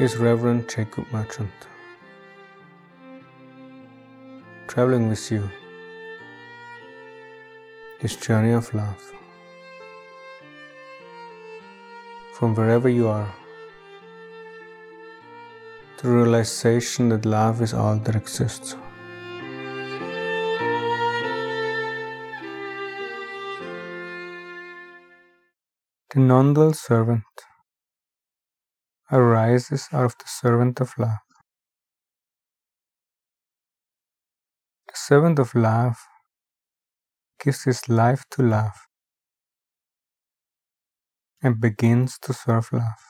is Reverend Jacob Merchant. Traveling with you, his journey of love. From wherever you are, the realization that love is all that exists. The non-dual servant arises out of the servant of love. The servant of love gives his life to love and begins to serve love.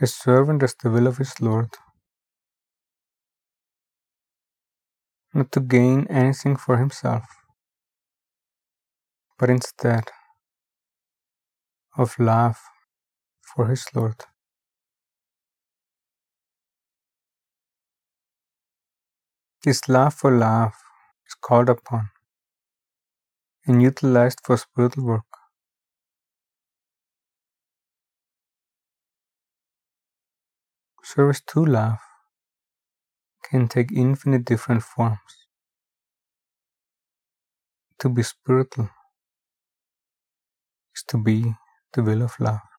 A servant does the will of his Lord, not to gain anything for himself, but instead of love for his Lord. This love for love is called upon and utilized for spiritual work. Service to love can take infinite different forms. To be spiritual is to be the will of love.